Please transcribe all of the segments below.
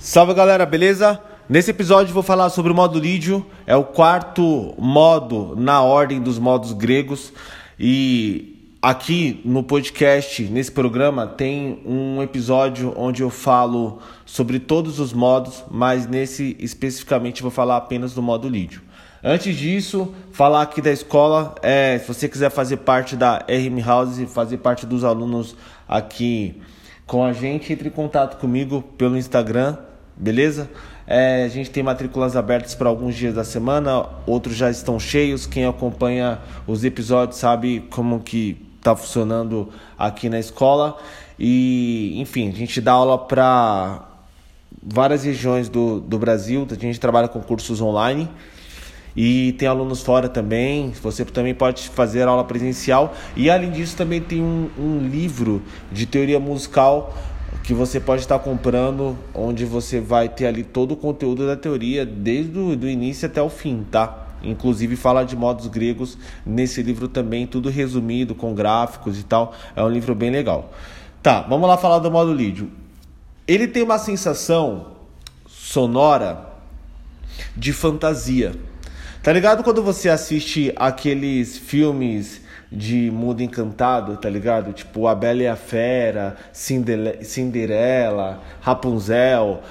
Salve galera, beleza? Nesse episódio vou falar sobre o modo lídio, é o quarto modo na ordem dos modos gregos e aqui no podcast, nesse programa, tem um episódio onde eu falo sobre todos os modos, mas nesse especificamente vou falar apenas do modo lídio. Antes disso, falar aqui da escola, é, se você quiser fazer parte da RM House, fazer parte dos alunos aqui com a gente, entre em contato comigo pelo Instagram, beleza? É, a gente tem matrículas abertas para alguns dias da semana, outros já estão cheios. Quem acompanha os episódios sabe como que está funcionando aqui na escola. E, enfim, a gente dá aula para várias regiões do, do Brasil, a gente trabalha com cursos online. E tem alunos fora também. Você também pode fazer aula presencial. E além disso, também tem um, um livro de teoria musical que você pode estar comprando, onde você vai ter ali todo o conteúdo da teoria, desde o do início até o fim, tá? Inclusive fala de modos gregos nesse livro também, tudo resumido com gráficos e tal. É um livro bem legal. Tá, vamos lá falar do modo lídio. Ele tem uma sensação sonora de fantasia. Tá ligado quando você assiste aqueles filmes de mundo encantado, tá ligado? Tipo A Bela e a Fera, Cinderela, Rapunzel.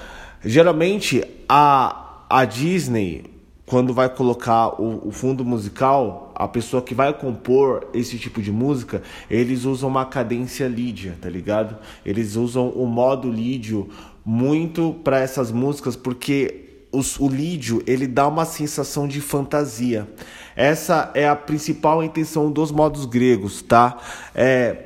Geralmente a, a Disney, quando vai colocar o, o, fundo musical, a pessoa que vai compor esse tipo de música, eles usam uma cadência lídia, tá ligado? Eles usam o modo lídio muito para essas músicas porque os, o lídio ele dá uma sensação de fantasia. Essa é a principal intenção dos modos gregos, tá? É,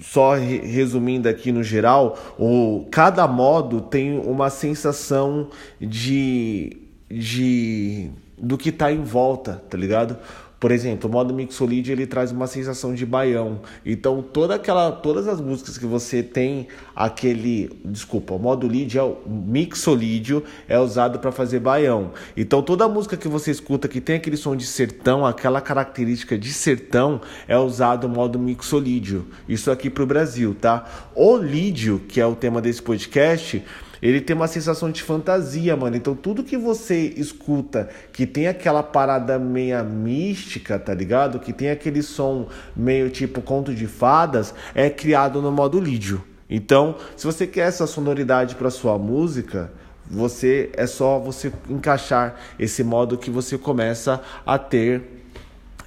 só resumindo aqui no geral, o, cada modo tem uma sensação de, de do que está em volta, tá ligado? Por exemplo, o modo Mixolid ele traz uma sensação de baião. Então, toda aquela, todas as músicas que você tem aquele, desculpa, o modo lead é o mixolídio é usado para fazer baião. Então, toda música que você escuta que tem aquele som de sertão, aquela característica de sertão, é usado o modo mixolídio. Isso aqui para o Brasil, tá? O lídio, que é o tema desse podcast, ele tem uma sensação de fantasia, mano. Então tudo que você escuta que tem aquela parada meia mística, tá ligado? Que tem aquele som meio tipo conto de fadas, é criado no modo lídio. Então, se você quer essa sonoridade para sua música, você é só você encaixar esse modo que você começa a ter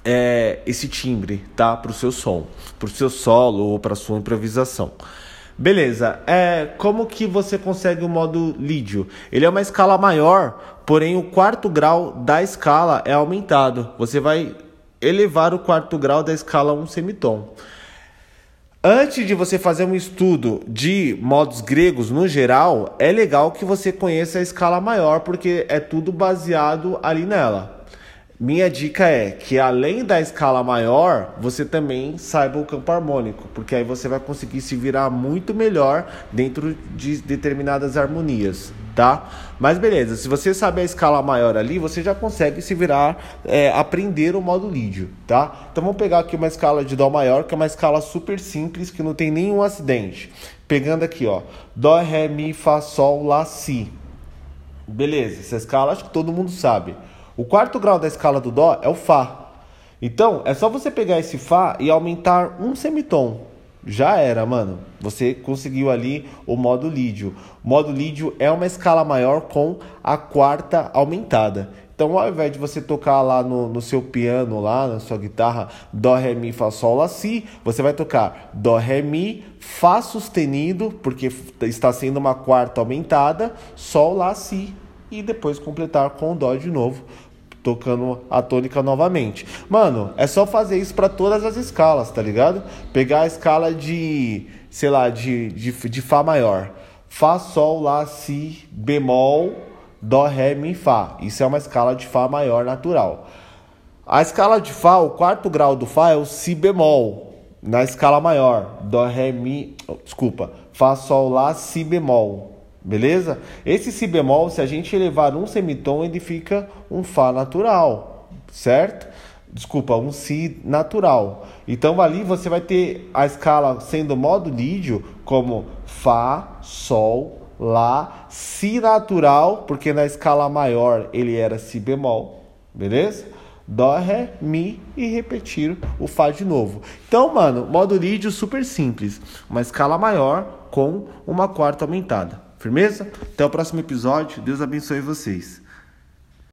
é, esse timbre, tá? Para o seu som, para o seu solo ou para sua improvisação. Beleza, é, como que você consegue o modo lídio? Ele é uma escala maior, porém o quarto grau da escala é aumentado. Você vai elevar o quarto grau da escala um semitom. Antes de você fazer um estudo de modos gregos no geral, é legal que você conheça a escala maior, porque é tudo baseado ali nela. Minha dica é que além da escala maior, você também saiba o campo harmônico, porque aí você vai conseguir se virar muito melhor dentro de determinadas harmonias, tá? Mas beleza, se você sabe a escala maior ali, você já consegue se virar, é, aprender o modo lídio, tá? Então vamos pegar aqui uma escala de Dó maior, que é uma escala super simples, que não tem nenhum acidente. Pegando aqui, ó, Dó, Ré, Mi, Fá, Sol, Lá, Si. Beleza, essa escala acho que todo mundo sabe. O quarto grau da escala do Dó é o Fá. Então, é só você pegar esse Fá e aumentar um semitom. Já era, mano. Você conseguiu ali o modo lídio. O modo lídio é uma escala maior com a quarta aumentada. Então, ao invés de você tocar lá no, no seu piano, lá na sua guitarra, Dó, Ré, Mi, Fá, Sol, Lá, Si, você vai tocar Dó, Ré, Mi, Fá sustenido, porque está sendo uma quarta aumentada, Sol, Lá, Si e depois completar com o Dó de novo, tocando a tônica novamente. Mano, é só fazer isso para todas as escalas, tá ligado? Pegar a escala de, sei lá, de, de, de Fá maior. Fá, Sol, Lá, Si, bemol, Dó, Ré, Mi, Fá. Isso é uma escala de Fá maior natural. A escala de Fá, o quarto grau do Fá é o Si bemol, na escala maior. Dó, Ré, Mi. Oh, desculpa. Fá, Sol, Lá, Si bemol. Beleza? Esse si bemol, se a gente elevar um semitom, ele fica um fá natural, certo? Desculpa, um si natural. Então ali você vai ter a escala sendo modo lídio como fá, sol, Lá, Si natural, porque na escala maior ele era Si bemol, beleza? Dó, Ré, Mi e repetir o Fá de novo. Então, mano, modo lídio super simples. Uma escala maior com uma quarta aumentada. Firmeza? Até o próximo episódio. Deus abençoe vocês.